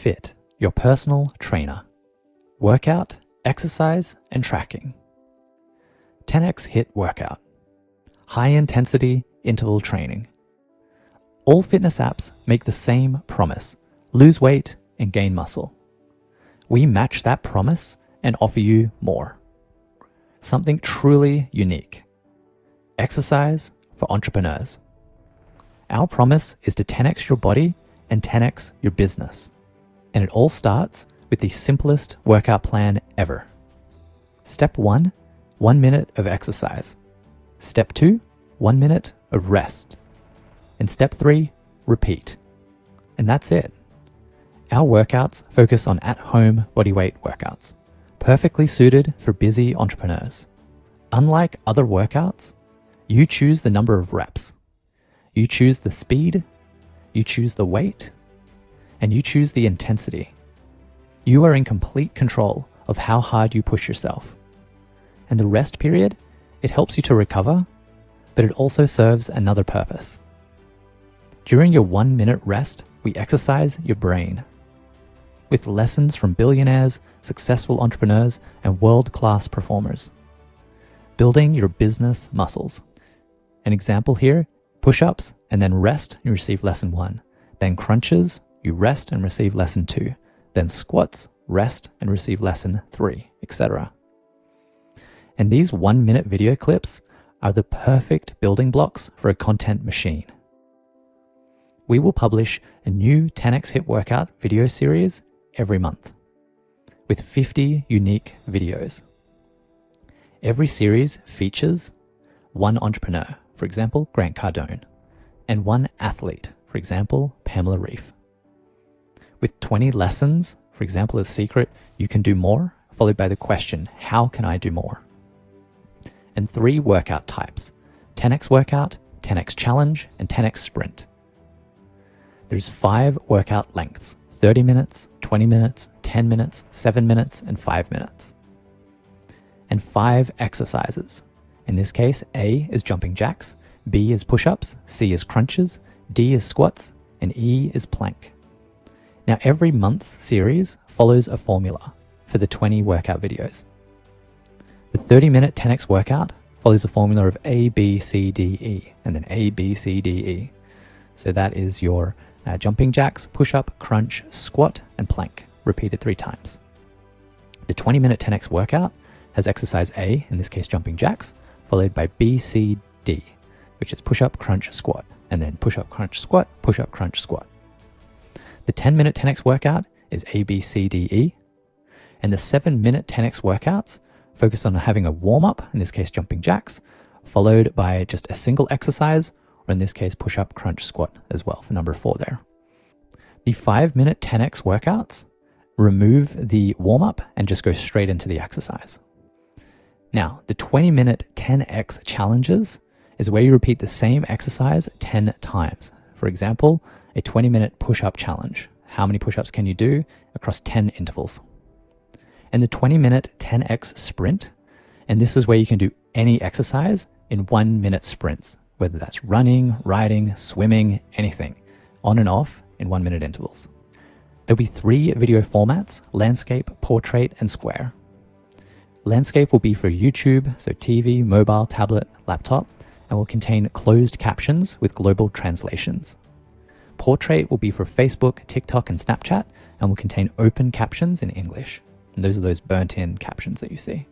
Fit, your personal trainer. Workout, exercise, and tracking. 10x HIIT workout. High intensity interval training. All fitness apps make the same promise lose weight and gain muscle. We match that promise and offer you more. Something truly unique. Exercise for entrepreneurs. Our promise is to 10x your body and 10x your business. And it all starts with the simplest workout plan ever. Step one, one minute of exercise. Step two, one minute of rest. And step three, repeat. And that's it. Our workouts focus on at home bodyweight workouts, perfectly suited for busy entrepreneurs. Unlike other workouts, you choose the number of reps, you choose the speed, you choose the weight, and you choose the intensity. You are in complete control of how hard you push yourself. And the rest period, it helps you to recover, but it also serves another purpose. During your one minute rest, we exercise your brain. With lessons from billionaires, successful entrepreneurs, and world class performers. Building your business muscles. An example here push ups and then rest, you receive lesson one. Then crunches, you rest and receive lesson two then squats, rest, and receive lesson three, etc. And these one minute video clips are the perfect building blocks for a content machine. We will publish a new 10x HIIT workout video series every month with 50 unique videos. Every series features one entrepreneur, for example, Grant Cardone, and one athlete, for example, Pamela Reif with 20 lessons, for example, a secret, you can do more, followed by the question, how can I do more? And three workout types 10x workout, 10x challenge, and 10x sprint. There's five workout lengths 30 minutes, 20 minutes, 10 minutes, 7 minutes, and 5 minutes. And five exercises. In this case, A is jumping jacks, B is push ups, C is crunches, D is squats, and E is plank. Now, every month's series follows a formula for the 20 workout videos. The 30 minute 10x workout follows a formula of A, B, C, D, E, and then A, B, C, D, E. So that is your uh, jumping jacks, push up, crunch, squat, and plank, repeated three times. The 20 minute 10x workout has exercise A, in this case jumping jacks, followed by B, C, D, which is push up, crunch, squat, and then push up, crunch, squat, push up, crunch, squat. The 10 minute 10x workout is A, B, C, D, E. And the 7 minute 10x workouts focus on having a warm up, in this case, jumping jacks, followed by just a single exercise, or in this case, push up, crunch, squat as well for number four there. The 5 minute 10x workouts remove the warm up and just go straight into the exercise. Now, the 20 minute 10x challenges is where you repeat the same exercise 10 times. For example, a 20 minute push up challenge. How many push ups can you do across 10 intervals? And the 20 minute 10x sprint. And this is where you can do any exercise in one minute sprints, whether that's running, riding, swimming, anything, on and off in one minute intervals. There'll be three video formats landscape, portrait, and square. Landscape will be for YouTube, so TV, mobile, tablet, laptop, and will contain closed captions with global translations. Portrait will be for Facebook, TikTok, and Snapchat and will contain open captions in English. And those are those burnt in captions that you see.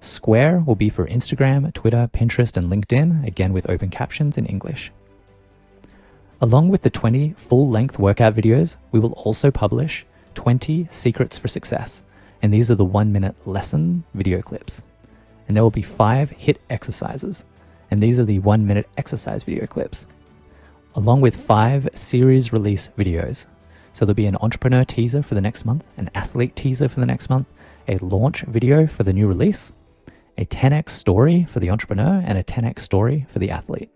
Square will be for Instagram, Twitter, Pinterest, and LinkedIn, again with open captions in English. Along with the 20 full length workout videos, we will also publish 20 secrets for success. And these are the one minute lesson video clips. And there will be five HIIT exercises. And these are the one minute exercise video clips along with five series release videos. So there'll be an entrepreneur teaser for the next month, an athlete teaser for the next month, a launch video for the new release, a 10x story for the entrepreneur, and a 10x story for the athlete.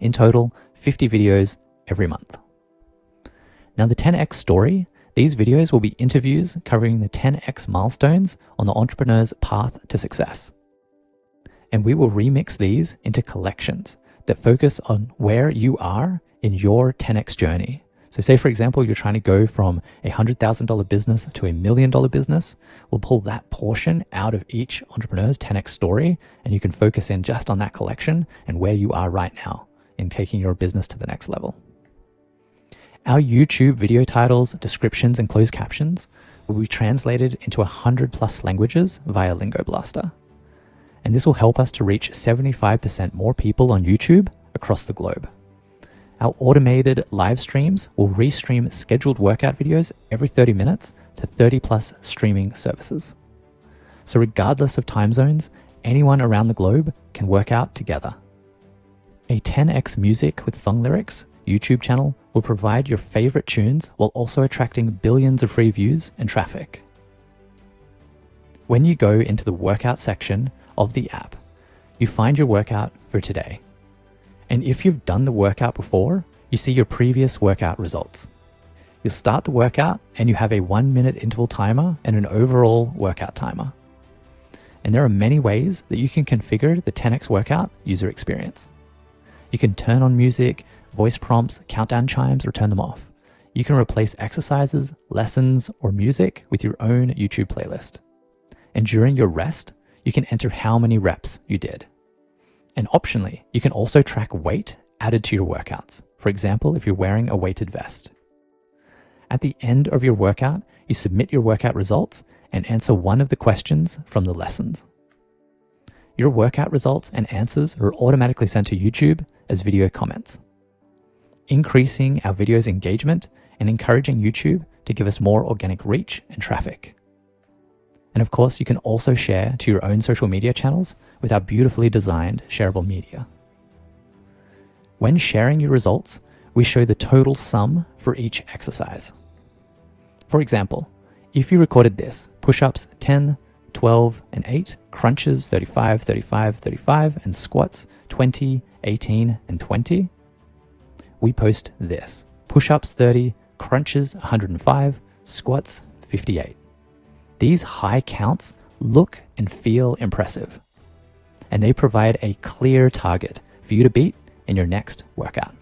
In total, 50 videos every month. Now, the 10x story, these videos will be interviews covering the 10x milestones on the entrepreneur's path to success. And we will remix these into collections that focus on where you are in your 10x journey. So, say for example, you're trying to go from a $100,000 business to a million dollar business. We'll pull that portion out of each entrepreneur's 10x story, and you can focus in just on that collection and where you are right now in taking your business to the next level. Our YouTube video titles, descriptions, and closed captions will be translated into 100 plus languages via Lingo Blaster. And this will help us to reach 75% more people on YouTube across the globe. Our automated live streams will restream scheduled workout videos every 30 minutes to 30 plus streaming services. So, regardless of time zones, anyone around the globe can work out together. A 10x music with song lyrics YouTube channel will provide your favorite tunes while also attracting billions of free views and traffic. When you go into the workout section of the app, you find your workout for today. And if you've done the workout before, you see your previous workout results. You'll start the workout and you have a one minute interval timer and an overall workout timer. And there are many ways that you can configure the 10x workout user experience. You can turn on music, voice prompts, countdown chimes, or turn them off. You can replace exercises, lessons, or music with your own YouTube playlist. And during your rest, you can enter how many reps you did. And optionally, you can also track weight added to your workouts. For example, if you're wearing a weighted vest. At the end of your workout, you submit your workout results and answer one of the questions from the lessons. Your workout results and answers are automatically sent to YouTube as video comments, increasing our video's engagement and encouraging YouTube to give us more organic reach and traffic. And of course, you can also share to your own social media channels with our beautifully designed shareable media. When sharing your results, we show the total sum for each exercise. For example, if you recorded this push ups 10, 12, and 8, crunches 35, 35, 35, and squats 20, 18, and 20, we post this push ups 30, crunches 105, squats 58. These high counts look and feel impressive, and they provide a clear target for you to beat in your next workout.